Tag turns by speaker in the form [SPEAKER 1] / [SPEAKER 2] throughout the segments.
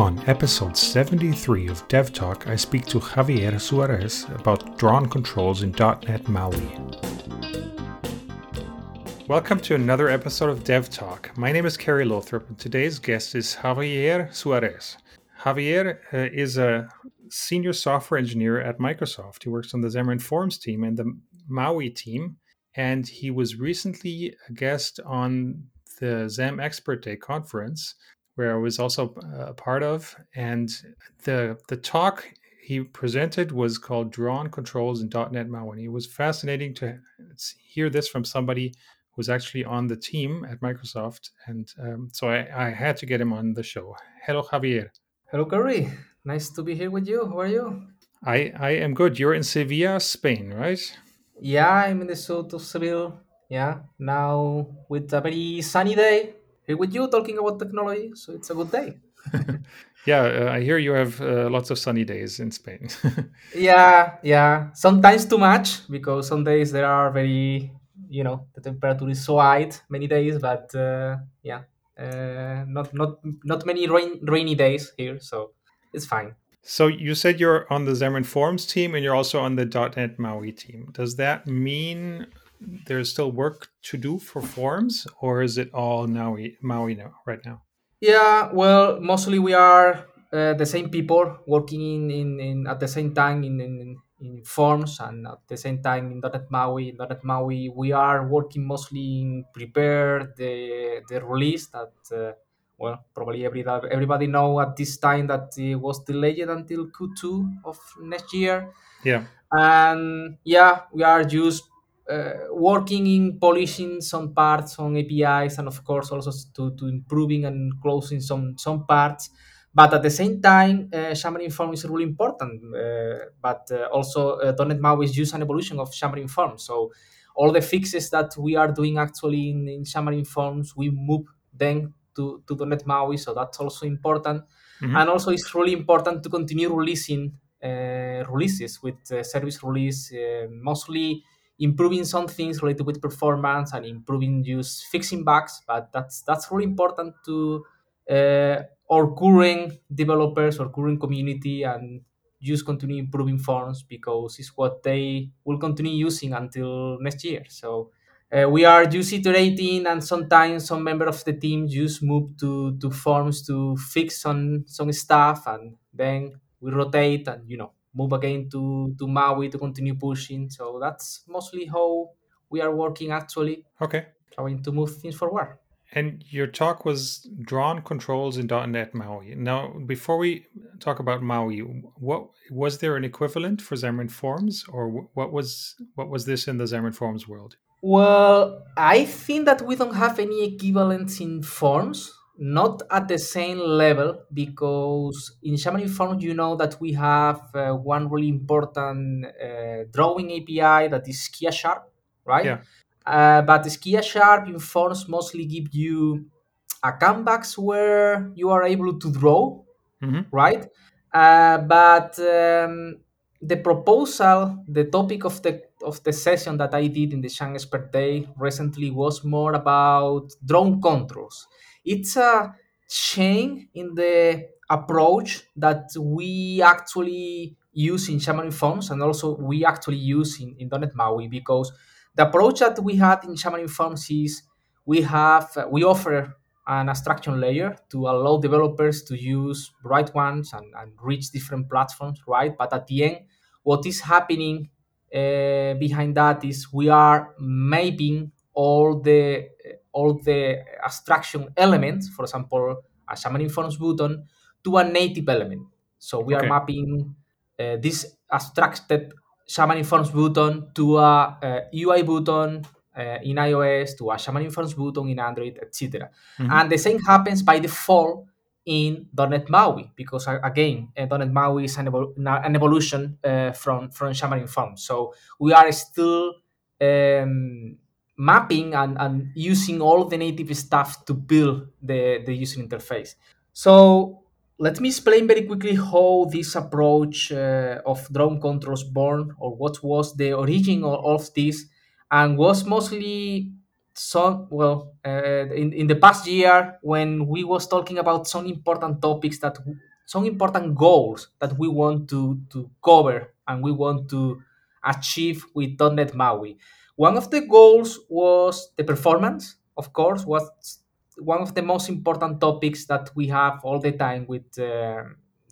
[SPEAKER 1] On episode 73 of Dev Talk, I speak to Javier Suarez about drawn controls in .NET MAUI. Welcome to another episode of Dev Talk. My name is Kerry Lothrop, and today's guest is Javier Suarez. Javier uh, is a senior software engineer at Microsoft. He works on the Xamarin Forms team and the MAUI team, and he was recently a guest on the Xam Expert Day conference where I was also uh, a part of. And the the talk he presented was called "Drawn Controls in .NET MAUI." And it was fascinating to hear this from somebody who's actually on the team at Microsoft. And um, so I, I, had to get him on the show. Hello, Javier.
[SPEAKER 2] Hello, Kerry. Nice to be here with you. How are you?
[SPEAKER 1] I, I am good. You're in Sevilla, Spain, right?
[SPEAKER 2] Yeah, I'm in the south of Seville. Yeah, now with a very sunny day here with you talking about technology. So it's a good day.
[SPEAKER 1] yeah, uh, I hear you have uh, lots of sunny days in Spain.
[SPEAKER 2] yeah, yeah. Sometimes too much because some days there are very, you know, the temperature is so high many days, but uh, yeah, uh, not not not many rain, rainy days here, so it's fine.
[SPEAKER 1] So you said you're on the Xamarin Forms team and you're also on the .NET MAUI team. Does that mean there's still work to do for forms, or is it all Maui Maui now right now?
[SPEAKER 2] Yeah, well, mostly we are uh, the same people working in, in, in at the same time in, in, in forms and at the same time in .NET Maui. In .NET Maui, we are working mostly in prepare the the release that. Uh, well, probably every, everybody know at this time that it was delayed until Q2 of next year.
[SPEAKER 1] Yeah.
[SPEAKER 2] And yeah, we are just working in polishing some parts on APIs and of course also to, to improving and closing some some parts. But at the same time, uh, Xamarin Form is really important. Uh, but uh, also, uh, .NET MAUI is just an evolution of Xamarin Form. So all the fixes that we are doing actually in, in Xamarin Forms, we move them to, to .NET MAUI. So that's also important. Mm-hmm. And also, it's really important to continue releasing uh, releases with service release, uh, mostly improving some things related with performance and improving just fixing bugs but that's that's really important to uh, our current developers or current community and just continue improving forms because it's what they will continue using until next year. So uh, we are just iterating and sometimes some member of the team just move to, to forms to fix some some stuff and then we rotate and you know move again to to Maui to continue pushing. So that's mostly how we are working actually.
[SPEAKER 1] Okay.
[SPEAKER 2] Trying to move things forward.
[SPEAKER 1] And your talk was drawn controls in .NET MAUI. Now, before we talk about MAUI, what was there an equivalent for Xamarin Forms, or what was what was this in the Xamarin Forms world?
[SPEAKER 2] Well, I think that we don't have any equivalents in Forms not at the same level because in Xamarin Forms you know that we have uh, one really important uh, drawing API that is Skia Sharp, right?
[SPEAKER 1] Yeah.
[SPEAKER 2] Uh, but Skia Sharp in Forms mostly give you a canvas where you are able to draw, mm-hmm. right? Uh, but um, the proposal, the topic of the of the session that I did in the Xam Expert Day recently was more about drone controls it's a change in the approach that we actually use in Xamarin Forms and also we actually use in, in .NET MAUI because the approach that we had in Xamarin Forms is we have we offer an abstraction layer to allow developers to use right ones and, and reach different platforms, right? But at the end, what is happening uh, behind that is we are mapping all the all the abstraction elements, for example, a Xamarin Forms button, to a native element. So we okay. are mapping uh, this abstracted Xamarin Forms button to a, a UI button uh, in iOS, to a Xamarin Forms button in Android, etc. Mm-hmm. And the same happens by default in .NET MAUI because uh, again, uh, .NET MAUI is an, evol- an evolution uh, from from Xamarin Forms. So we are still um, mapping and, and using all the native stuff to build the, the user interface. So let me explain very quickly how this approach uh, of drawn controls born or what was the origin of, of this and was mostly some well uh, in, in the past year when we was talking about some important topics that some important goals that we want to to cover and we want to achieve with .NET MAUI. One of the goals was the performance, of course, was one of the most important topics that we have all the time with uh,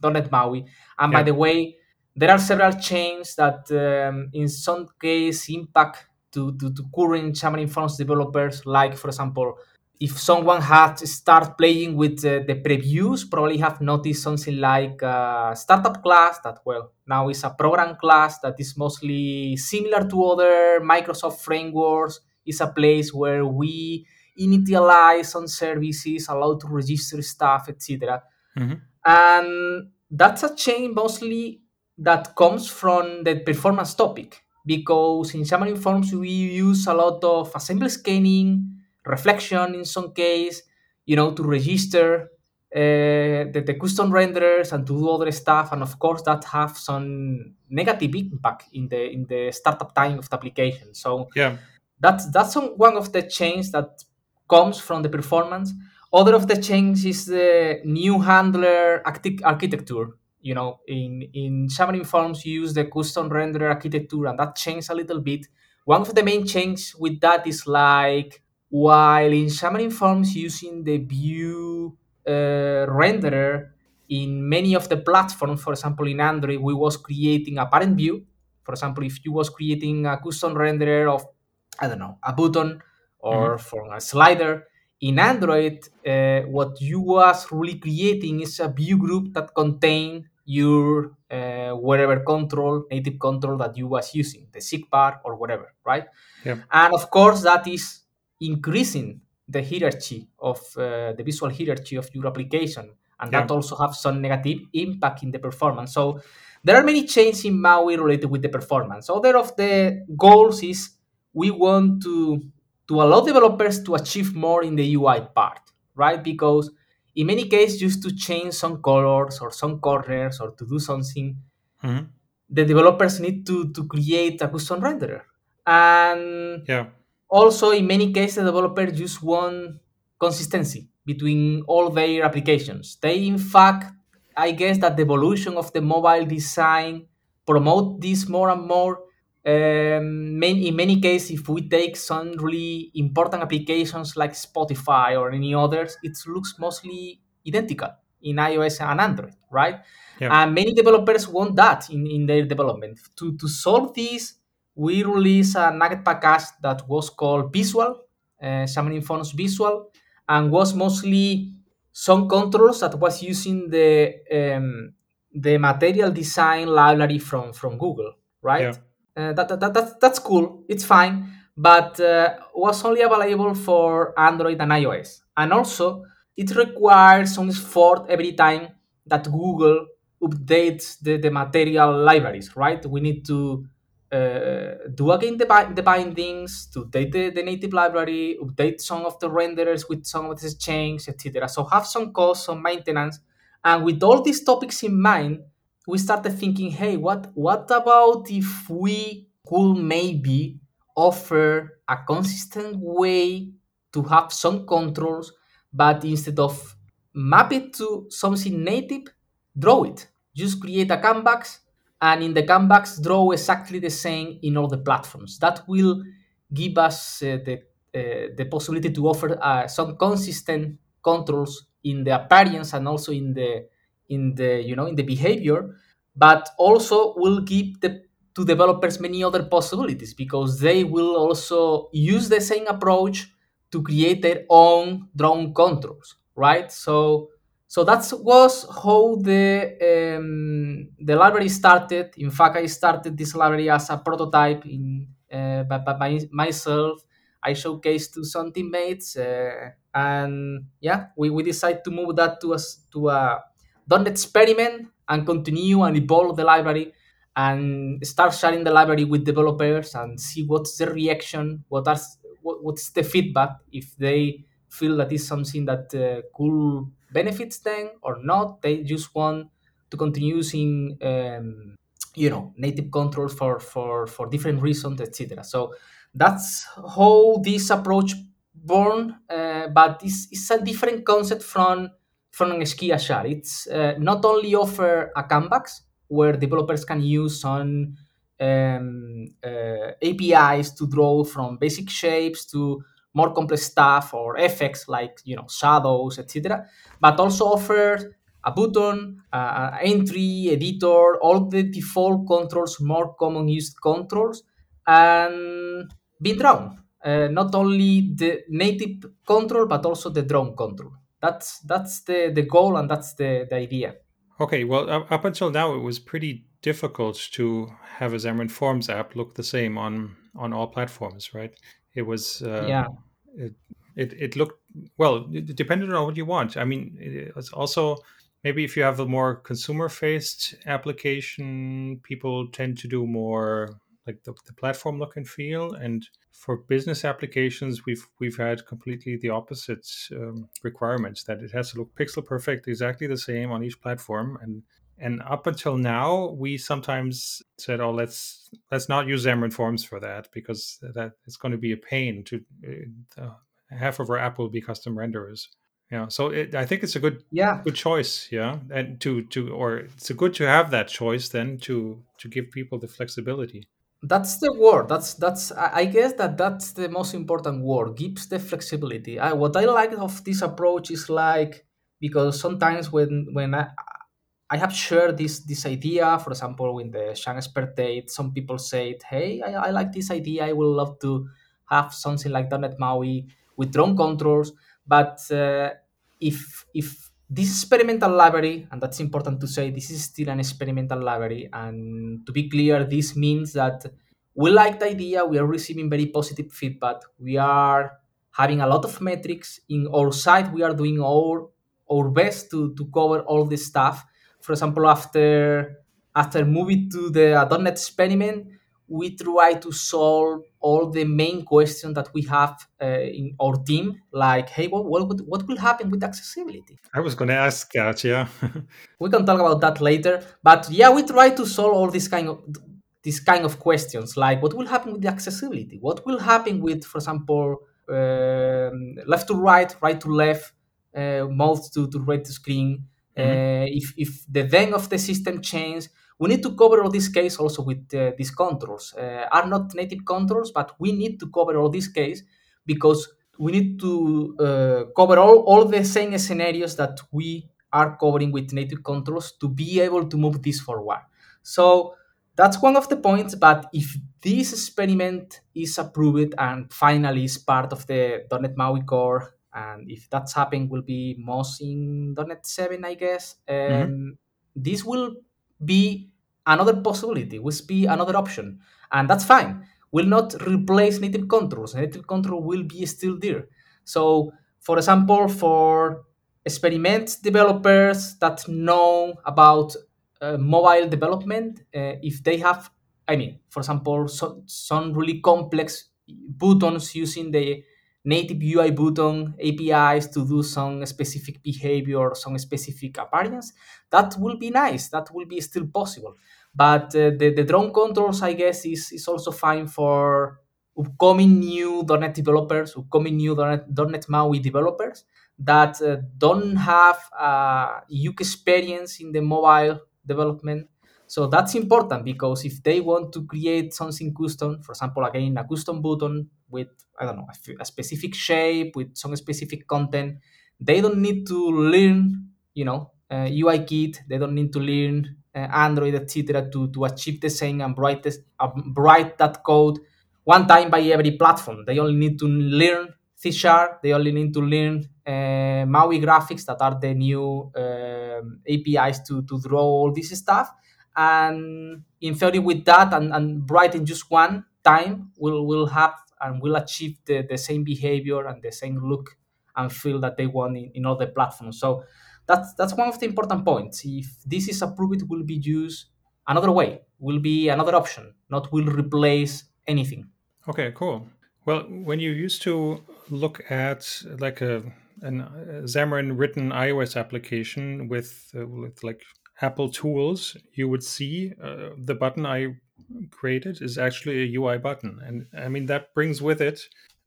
[SPEAKER 2] .NET MAUI. And yeah. by the way, there are several chains that, um, in some case, impact to, to, to current Xamarin Forms developers. Like, for example, if someone had start playing with uh, the previews, probably have noticed something like a startup class that, well, now is a program class that is mostly similar to other Microsoft frameworks. It's a place where we initialize some services, allow to register stuff, etc. Mm-hmm. And that's a change mostly that comes from the performance topic because in Xamarin Forms we use a lot of assembly scanning, reflection in some case, you know, to register uh, the, the custom renderers and to do other stuff, and of course that have some negative impact in the in the startup time of the application. So
[SPEAKER 1] yeah,
[SPEAKER 2] that's that's one of the changes that comes from the performance. Other of the change is the new handler architecture. You know, in in Xamarin Forms, you use the custom renderer architecture, and that changed a little bit. One of the main changes with that is like while in Xamarin Forms using the view uh, renderer in many of the platforms, for example, in Android, we was creating a parent view. For example, if you was creating a custom renderer of, I don't know, a button or mm-hmm. from a slider, in Android, uh, what you was really creating is a view group that contain your uh, whatever control, native control that you was using, the SeekBar or whatever, right?
[SPEAKER 1] Yeah.
[SPEAKER 2] And of course, that is increasing the hierarchy of uh, the visual hierarchy of your application and yeah. that also have some negative impact in the performance. So there are many changes in maui related with the performance. Other of the goals is we want to to allow developers to achieve more in the ui part right? Because in many cases just to change some colors or some corners or to do something mm-hmm. the developers need to to create a custom renderer. And
[SPEAKER 1] yeah
[SPEAKER 2] also, in many cases, developers just want consistency between all their applications. They, in fact, I guess that the evolution of the mobile design promote this more and more. Um, in many cases, if we take some really important applications like Spotify or any others, it looks mostly identical in iOS and Android, right? Yeah. And many developers want that in, in their development. To, to solve this, we released a NuGet package that was called Visual, uh, Xamarin Forms Visual, and was mostly some controls that was using the um, the material design library from from Google, right? Yeah. Uh, that, that, that, that's cool. It's fine, but uh, was only available for Android and iOS, and also it requires some effort every time that Google updates the, the material libraries, right? We need to uh, do again the, the bindings, to update the, the native library, update some of the renderers with some of the changes, etc. So have some cost, some maintenance, and with all these topics in mind, we started thinking, hey, what what about if we could maybe offer a consistent way to have some controls, but instead of map it to something native, draw it. Just create a canvas and in the canvas draw exactly the same in all the platforms. That will give us uh, the uh, the possibility to offer uh, some consistent controls in the appearance and also in the in the you know in the behavior, but also will give the to developers many other possibilities because they will also use the same approach to create their own drawn controls, right? So so that was how the um, the library started. In fact, I started this library as a prototype in uh, by, by my, myself. I showcased to some teammates, uh, and yeah, we, we decided to move that to us to a .NET experiment and continue and evolve the library and start sharing the library with developers and see what's the reaction, what are what, what's the feedback if they feel that is something that uh, could benefits them or not. They just want to continue using um, you know native controls for for for different reasons, etc. So that's how this approach born, uh, but it's, it's a different concept from from SkiaSharp. It's uh, not only offer a canvas where developers can use on um, uh, APIs to draw from basic shapes to more complex stuff or effects like you know shadows, etc. But also offers a button, uh, entry, editor, all the default controls, more common used controls, and be drawn. Uh, not only the native control but also the drone control. That's that's the the goal and that's the the idea.
[SPEAKER 1] Okay, well, up until now, it was pretty difficult to have a Xamarin Forms app look the same on on all platforms, right? It was uh,
[SPEAKER 2] yeah.
[SPEAKER 1] It, it it looked well. It depended on what you want. I mean, it's also maybe if you have a more consumer faced application, people tend to do more like the, the platform look and feel and for business applications we've we've had completely the opposite um, requirements that it has to look pixel perfect exactly the same on each platform and and up until now we sometimes said oh let's let's not use xamarin forms for that because that it's going to be a pain to uh, half of our app will be custom renderers. Yeah so it, i think it's a good
[SPEAKER 2] yeah.
[SPEAKER 1] good choice yeah and to to or it's a good to have that choice then to to give people the flexibility.
[SPEAKER 2] That's the word that's that's i guess that that's the most important word gives the flexibility. I, what i like of this approach is like because sometimes when when i I have shared this this idea, for example, in the Xam Expert Day, some people said, hey, I, I like this idea. I would love to have something like .NET MAUI with drone controls. But uh, if if this experimental library, and that's important to say, this is still an experimental library. And to be clear, this means that we like the idea, we are receiving very positive feedback, we are having a lot of metrics in our site, we are doing our our best to, to cover all this stuff. For example, after after moving to the .NET experiment, we try to solve all the main questions that we have uh, in our team. Like hey what, what, what will happen with accessibility?
[SPEAKER 1] I was going to ask that yeah.
[SPEAKER 2] We can talk about that later. But yeah we try to solve all these kind of these kind of questions. Like what will happen with the accessibility? What will happen with for example um, left to right right to left uh, mouse to, to right to screen mm-hmm. uh, if, if the then of the system change we need to cover all this case also with uh, these controls. Uh, are not native controls, but we need to cover all this case because we need to uh, cover all, all the same scenarios that we are covering with native controls to be able to move this forward. So that's one of the points. But if this experiment is approved and finally is part of the .NET MAUI core, and if that's happening, will be most in .NET 7, I guess. Mm-hmm. Um, mm-hmm. This will be another possibility, will be another option, and that's fine. Will not replace native controls. Native control will be still there. So, for example, for experiment developers that know about uh, mobile development, uh, if they have, I mean, for example, so, some really complex buttons using the native UI button APIs to do some specific behavior, some specific appearance, that will be nice. That will be still possible. But uh, the, the drawn controls, I guess, is, is also fine for upcoming new .NET developers, upcoming new .NET, .NET MAUI developers that uh, don't have UX experience in the mobile development so that's important because if they want to create something custom, for example, again, a custom button with, I don't know, a, specific shape, with some specific content, they don't need to learn, you know, uh, UI kit, they don't need to learn uh, Android, etc., to, to achieve the same and write, uh, write that code one time by every platform. They only need to learn C Sharp, they only need to learn uh, MAUI graphics that are the new um, APIs to, to draw all this stuff and in theory with that and, and write in just one time we'll, we'll have and will achieve the, the same behavior and the same look and feel that they want in, in other platforms. So that's that's one of the important points. If this is approved it will be used another way will be another option not will replace anything.
[SPEAKER 1] Okay cool. Well when you used to look at like a an Xamarin written iOS application with uh, with like Apple tools, you would see uh, the button I created is actually a UI button. And I mean, that brings with it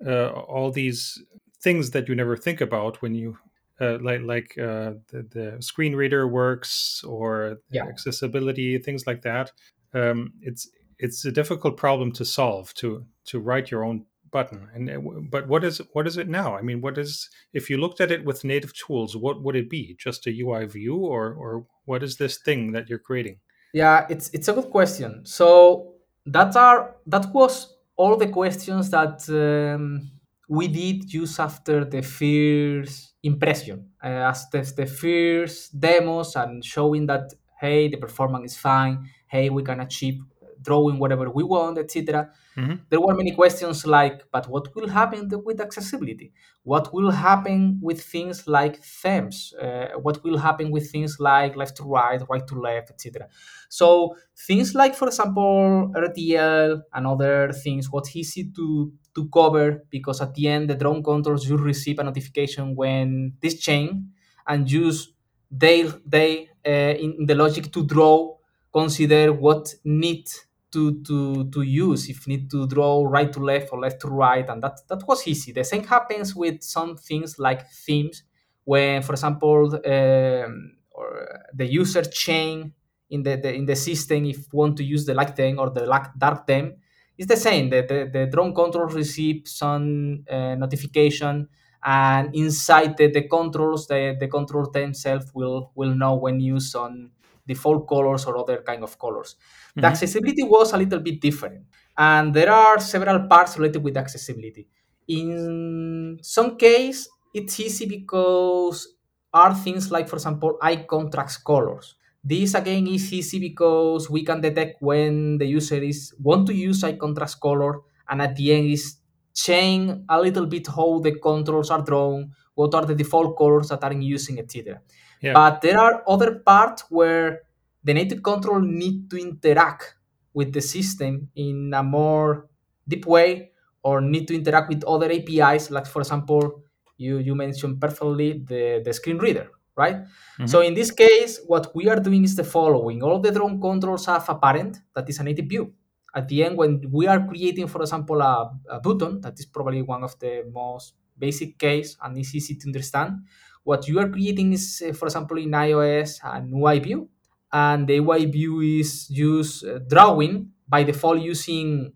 [SPEAKER 1] uh, all these things that you never think about when you uh, like like uh, the, the screen reader works or
[SPEAKER 2] yeah.
[SPEAKER 1] accessibility things like that. Um, it's it's a difficult problem to solve to to write your own button. And uh, but what is what is it now? I mean what is if you looked at it with native tools what would it be? Just a ui view or or what is this thing that you're creating
[SPEAKER 2] yeah it's it's a good question. So that are that was all the questions that um, we did use after the first impression. Uh, as the, the first demos and showing that hey the performance is fine. Hey we can achieve drawing whatever we want etc mm-hmm. there were many questions like but what will happen with accessibility? What will happen with things like themes? Uh, what will happen with things like left to right right to left etc so things like for example rtl and other things what's easy to to cover because at the end the drone controls you receive a notification when this chain and use they they uh, in the logic to draw consider what need to to to use if need to draw right to left or left to right and that that was easy the same happens with some things like themes when for example um, or the user chain in the, the, in the system if want to use the light theme or the dark theme it's the same the, the, the drone control receives some uh, notification and inside the, the controls the, the control themselves will will know when use on default colors or other kind of colors. Mm-hmm. The accessibility was a little bit different, and there are several parts related with accessibility. In some case, it's easy because are things like, for example, eye contrast colors. This again is easy because we can detect when the user is want to use eye contrast color, and at the end is change a little bit how the controls are drawn, what are the default colors that are in using, etc. Yeah. But there are other parts where the native control need to interact with the system in a more deep way or need to interact with other APIs, like for example, you, you mentioned perfectly the, the screen reader, right? Mm-hmm. So in this case, what we are doing is the following. All the drone controls have a parent that is a native view. At the end, when we are creating, for example, a, a button, that is probably one of the most basic case and is easy to understand, what you are creating is, uh, for example, in iOS, an UI view, and the UI view is use uh, drawing by default using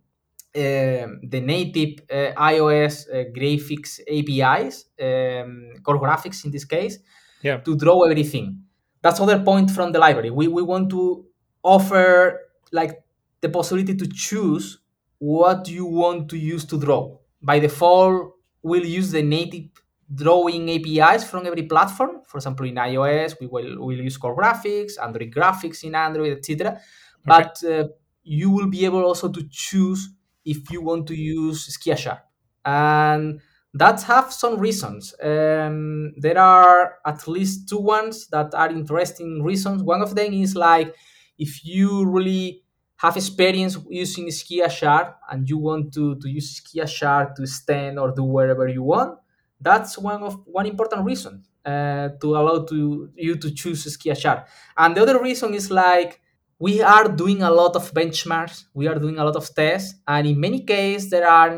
[SPEAKER 2] uh, the native uh, iOS uh, graphics APIs, um, core graphics in this case,
[SPEAKER 1] yeah.
[SPEAKER 2] to draw everything. That's other point from the library. We, we want to offer like the possibility to choose what you want to use to draw. By default, we'll use the native drawing APIs from every platform. For example, in iOS, we will we'll use Core Graphics, Android Graphics in Android, etc. Okay. But uh, you will be able also to choose if you want to use Skia Sharp, and that have some reasons. Um, there are at least two ones that are interesting reasons. One of them is like if you really have experience using Skia Sharp and you want to, to use Skia Sharp to stand or do whatever you want, that's one of one important reason uh, to allow to you to choose Skia Sharp. And the other reason is like we are doing a lot of benchmarks, we are doing a lot of tests, and in many cases there are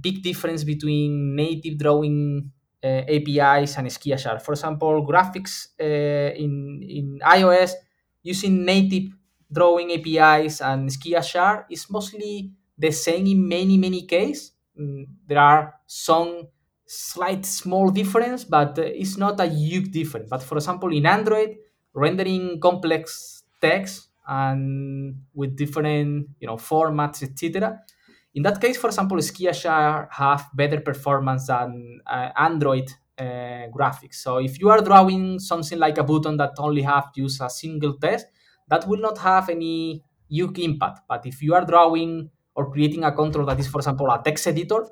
[SPEAKER 2] big difference between native drawing uh, APIs and Skia Sharp. For example, graphics uh, in in iOS using native drawing APIs and Skia Sharp is mostly the same in many many cases. Mm, there are some slight small difference, but uh, it's not a huge difference. But for example, in Android, rendering complex text and with different you know formats, etc. In that case, for example, Sharp have better performance than uh, Android uh, graphics. So if you are drawing something like a button that only have use a single text, that will not have any huge impact. But if you are drawing or creating a control that is, for example, a text editor,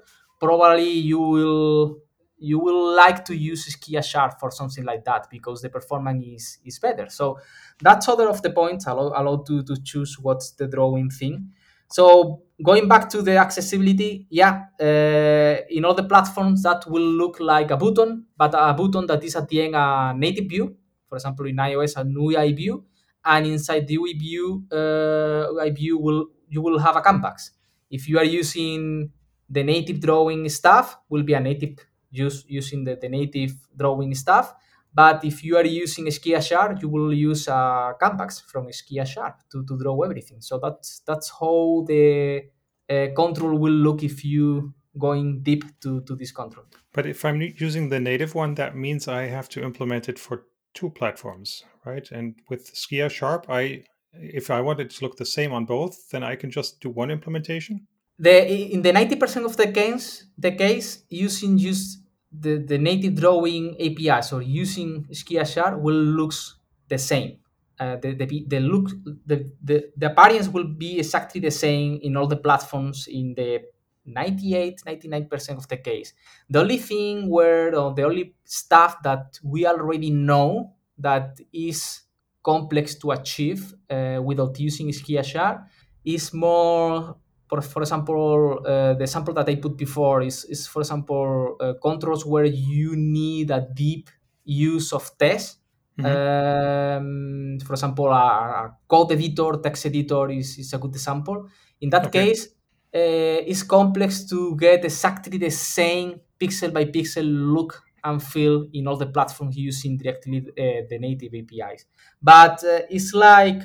[SPEAKER 2] probably you will you will like to use Skia Sharp for something like that because the performance is, is better. So that's other of the points allow, allow to, to choose what's the drawing thing. So going back to the accessibility, yeah, uh, in all the platforms that will look like a button, but a button that is at the end a native view. For example, in iOS, a new UI view, and inside the UI view, uh, UI view will you will have a canvas. If you are using the native drawing stuff will be a native use using the, the native drawing stuff. But if you are using Sharp, you will use uh, Campax from Sharp to, to draw everything. So that's that's how the uh, control will look if you going deep to, to this control.
[SPEAKER 1] But if I'm using the native one, that means I have to implement it for two platforms, right? And with Sharp, I if I want it to look the same on both, then I can just do one implementation.
[SPEAKER 2] The in the ninety percent of the case, the case using just the, the native drawing APIs or using Skia Sharp will looks the same. Uh, the, the, the look the, the the appearance will be exactly the same in all the platforms in the 98 99% of the case the only thing where or the only stuff that we already know that is complex to achieve uh, without using Skia Sharp is more for, for example, uh, the sample that I put before is, is for example, uh, controls where you need a deep use of text. Mm-hmm. Um, for example, a, a, code editor, text editor is, is a good example. In that okay. case, uh, it's complex to get exactly the same pixel by pixel look and feel in all the platforms using directly uh, the native APIs. But uh, it's like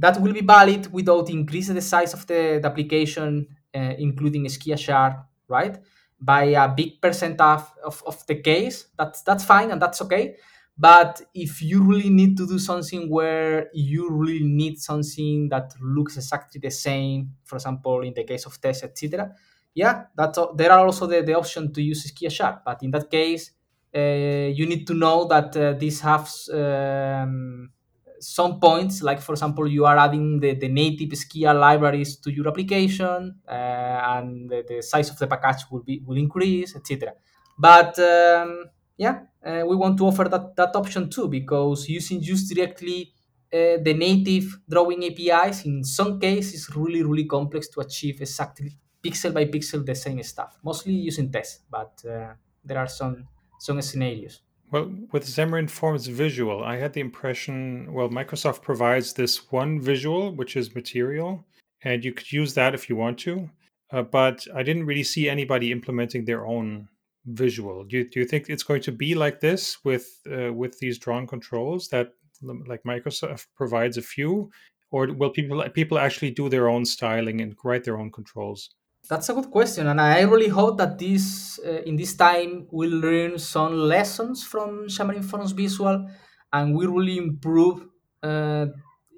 [SPEAKER 2] that will be valid without increasing the size of the, the application, uh, including Skia Sharp, right? By a big percent of, of, of the case, that's, that's fine and that's okay. But if you really need to do something where you really need something that looks exactly the same, for example, in the case of tests, etc., yeah, that's there are also the, the option to use Skia Sharp. But in that case, uh, you need to know that uh, this has um, some points, like for example, you are adding the, the native Skia libraries to your application, uh, and the, the, size of the package will be will increase, etc. But um, yeah, uh, we want to offer that, that option too because using just directly uh, the native drawing APIs in some cases is really really complex to achieve exactly pixel by pixel the same stuff. Mostly using tests, but uh, there are some some scenarios.
[SPEAKER 1] Well, with Xamarin Forms Visual, I had the impression, well, Microsoft provides this one visual, which is material, and you could use that if you want to. Uh, but I didn't really see anybody implementing their own visual. Do you, do you think it's going to be like this with uh, with these drawn controls that like Microsoft provides a few, or will people people actually do their own styling and write their own controls?
[SPEAKER 2] That's a good question, and I really hope that this uh, in this time we'll learn some lessons from Xamarin Forms Visual, and we really improve uh,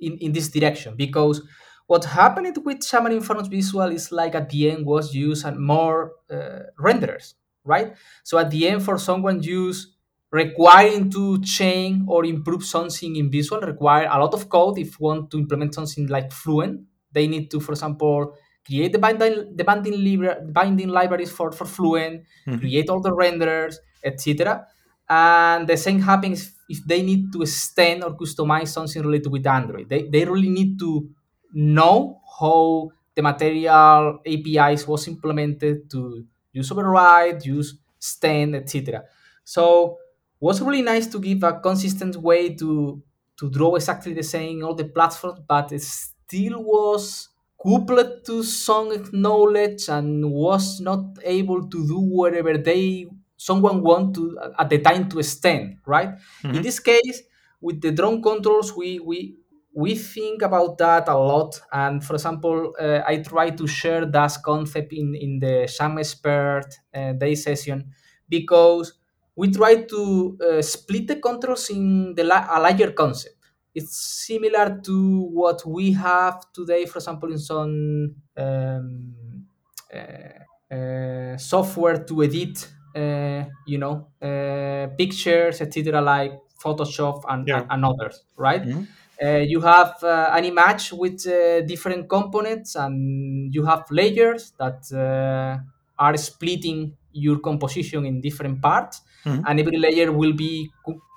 [SPEAKER 2] in in this direction. Because what happened with Xamarin Forms Visual is like at the end was used and more uh, renderers, right? So at the end, for someone use requiring to change or improve something in Visual require a lot of code. If want to implement something like Fluent, they need to, for example create the binding the binding, libra, binding libraries for, for Fluent, mm-hmm. create all the renderers, etc. And the same happens if they need to extend or customize something related with Android. They, they really need to know how the material APIs was implemented to use override, use extend, etc. So it was really nice to give a consistent way to to draw exactly the same all the platforms, but it still was coupled to some knowledge and was not able to do whatever they someone want to at the time to extend right? Mm-hmm. in this case with the drone controls we we we think about that a lot. And for example uh, i try to share that concept in in the Xam expert uh, day session because we try to uh, split the controls in the la- a larger concept it's similar to what we have today, for example, in some um, uh, uh, software to edit, uh, you know, uh, pictures, etc., like Photoshop and, yeah. and, others, right? Mm-hmm. Uh, you have uh, an image with different components, and you have layers that are splitting your composition in different parts, mm-hmm. and every layer will be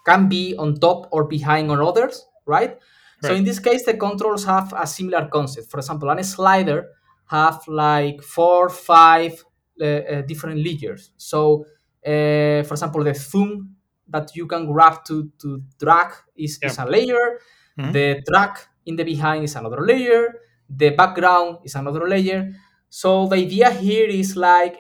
[SPEAKER 2] can be on top or behind on others right? right? So in this case, the controls have a similar concept. For example, a slider have like four, five uh, uh, different layers. So, uh, for example, the thumb that you can grab to, to drag is, yeah. is a layer. Mm-hmm. The drag in the behind is another layer. The background is another layer. So the idea here is like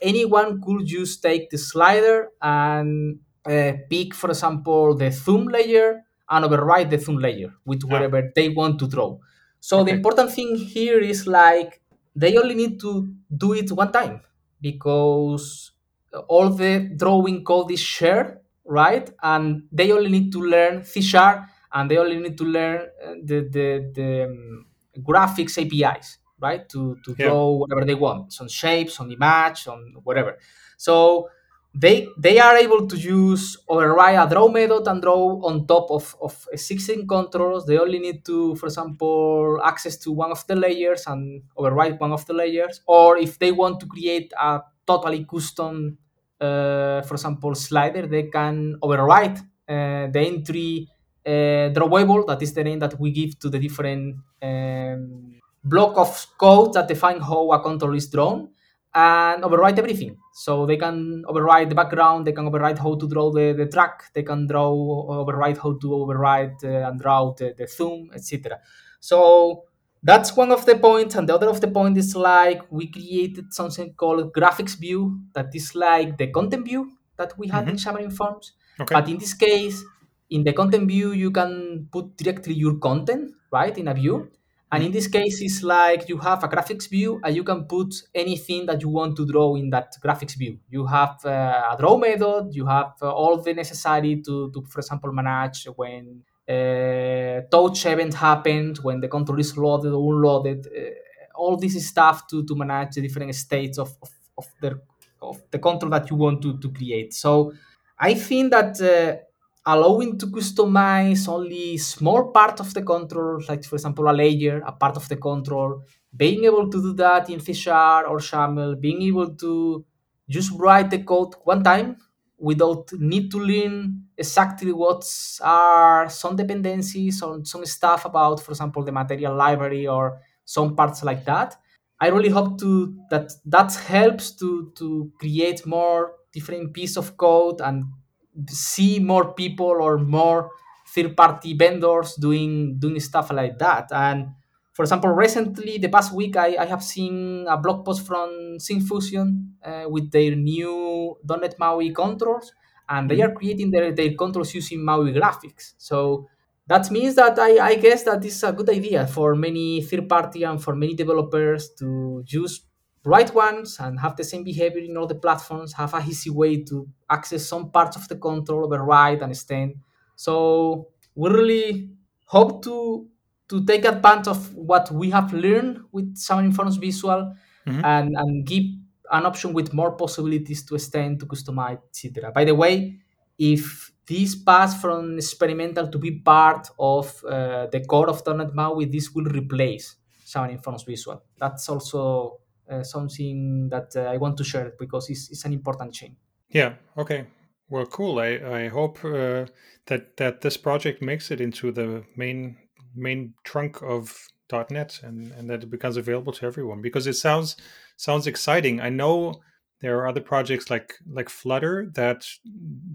[SPEAKER 2] anyone could just take the slider and uh, pick, for example, the thumb layer and override the thumb layer with whatever ah. they want to draw. So okay. the important thing here is like they only need to do it one time because all the drawing code is shared, right? And they only need to learn C sharp and they only need to learn uh, the the, the um, graphics APIs, right? To to yeah. draw whatever they want, some shapes, some image, on whatever. So they they are able to use override a draw method and draw on top of, of existing controls. They only need to, for example, access to one of the layers and override one of the layers. Or if they want to create a totally custom, uh, for example, slider, they can override uh, the entry uh, drawable. That is the name that we give to the different um, block of code that define how a control is drawn and override everything. So they can override the background, they can override how to draw the, the track, they can draw override how to override uh, and draw the, the thumb, etc. So that's one of the points, and the other of the point is like we created something called graphics view that is like the content view that we had mm-hmm. in Xamarin Forms. Okay. But in this case, in the content view, you can put directly your content right in a view and in this case, it's like you have a graphics view and you can put anything that you want to draw in that graphics view. You have uh, a draw method, you have uh, all the necessary to, to, for example, manage when uh, touch event happens, when the control is loaded or unloaded, uh, all this stuff to, to manage the different states of, of, of, the, of the control that you want to, to create. So I think that uh, allowing to customize only small part of the control, like for example a layer, a part of the control, being able to do that in C Sharp or XAML, being able to just write the code one time without need to learn exactly what are some dependencies or some stuff about, for example, the material library or some parts like that. I really hope to that that helps to to create more different piece of code and see more people or more third party vendors doing doing stuff like that. And for example recently the past week i, I have seen a blog post from syncfusion uh, with their new .NET maui controls and they are creating their, their controls using maui graphics. So that means that I, I guess that is a good idea for many third party and for many developers to use right ones and have the same behavior in all the platforms, have a easy way to access some parts of the control, override and extend. So we really hope to to take advantage of what we have learned with Xamarin Forms Visual mm-hmm. and, and give an option with more possibilities to extend, to customize, etc. By the way, if this pass from experimental to be part of uh, the core of .NET MAUI, this will replace Xamarin Forms Visual. That's also something that uh, I want to share because it's, it's an important change.
[SPEAKER 1] Yeah. Okay. Well, cool. I I hope uh, that that this project makes it into the main main trunk of .NET and and that it becomes available to everyone because it sounds sounds exciting. I know there are other projects like like Flutter that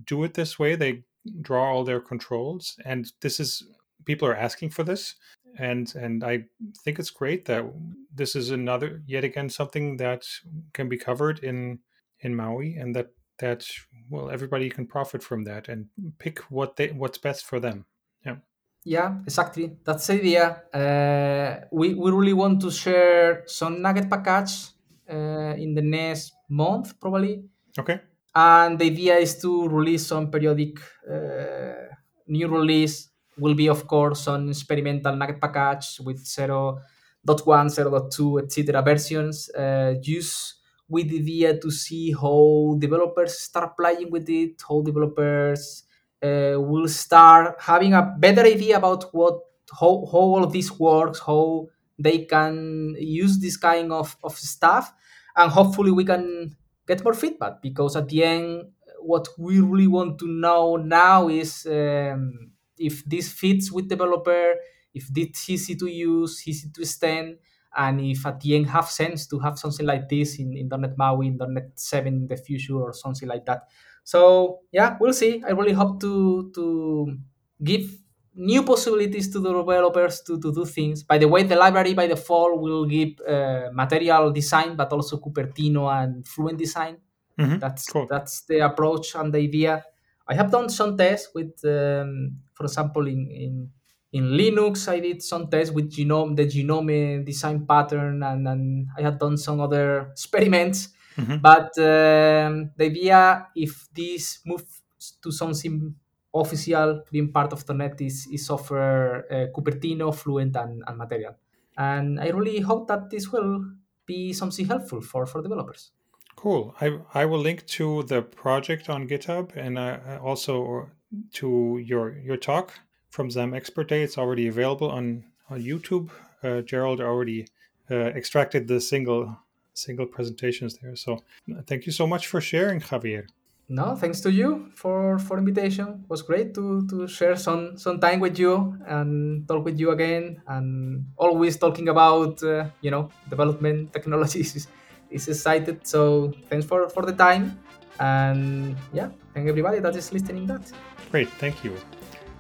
[SPEAKER 1] do it this way. They draw all their controls, and this is people are asking for this and and I think it's great that this is another yet again something that can be covered in in Maui and that that well everybody can profit from that and pick what they what's best for them. Yeah.
[SPEAKER 2] Yeah, exactly. That's the idea. Uh, we we really want to share some NuGet package uh, in the next month probably.
[SPEAKER 1] Okay.
[SPEAKER 2] And the idea is to release some periodic uh, new release will be, of course, on experimental NuGet package with 0.1, 0.2, etc. versions. Uh, use with the idea to see how developers start playing with it, how developers uh, will start having a better idea about what how, how all of this works, how they can use this kind of, of stuff, and hopefully we can get more feedback because at the end, what we really want to know now is um, if this fits with developer, if it's easy to use, easy to extend, and if at the end have sense to have something like this in, in .NET MAUI, in .NET 7 in the future or something like that. So yeah, we'll see. I really hope to to give new possibilities to the developers to, to do things. By the way, the library by default will give uh, material design, but also Cupertino and Fluent design. Mm-hmm. That's cool. that's the approach and the idea. I have done some tests with, um, for example, in, in in Linux, I did some tests with GNOME, the GNOME design pattern, and, and I had done some other experiments. Mm-hmm. But um, the idea, if this moves to something official, being part of the net is, is offer uh, Cupertino, Fluent, and, and Material. And I really hope that this will be something helpful for, for developers.
[SPEAKER 1] Cool. I, I will link to the project on GitHub and uh, also to your your talk from Xam Expert Day. It's already available on, on YouTube. Uh, Gerald already uh, extracted the single single presentations there. So thank you so much for sharing, Javier.
[SPEAKER 2] No, thanks to you for for invitation. It was great to to share some some time with you and talk with you again and always talking about uh, you know development technologies is, is excited. So thanks for for the time and yeah, thank everybody that is listening that.
[SPEAKER 1] Great, thank you.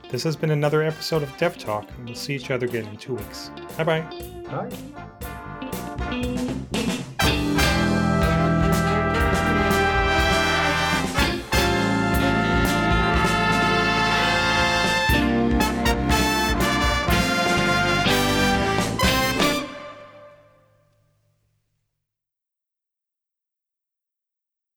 [SPEAKER 1] This has been another episode of Dev Talk, and we'll see each other again in two weeks. Bye-bye.
[SPEAKER 2] Bye.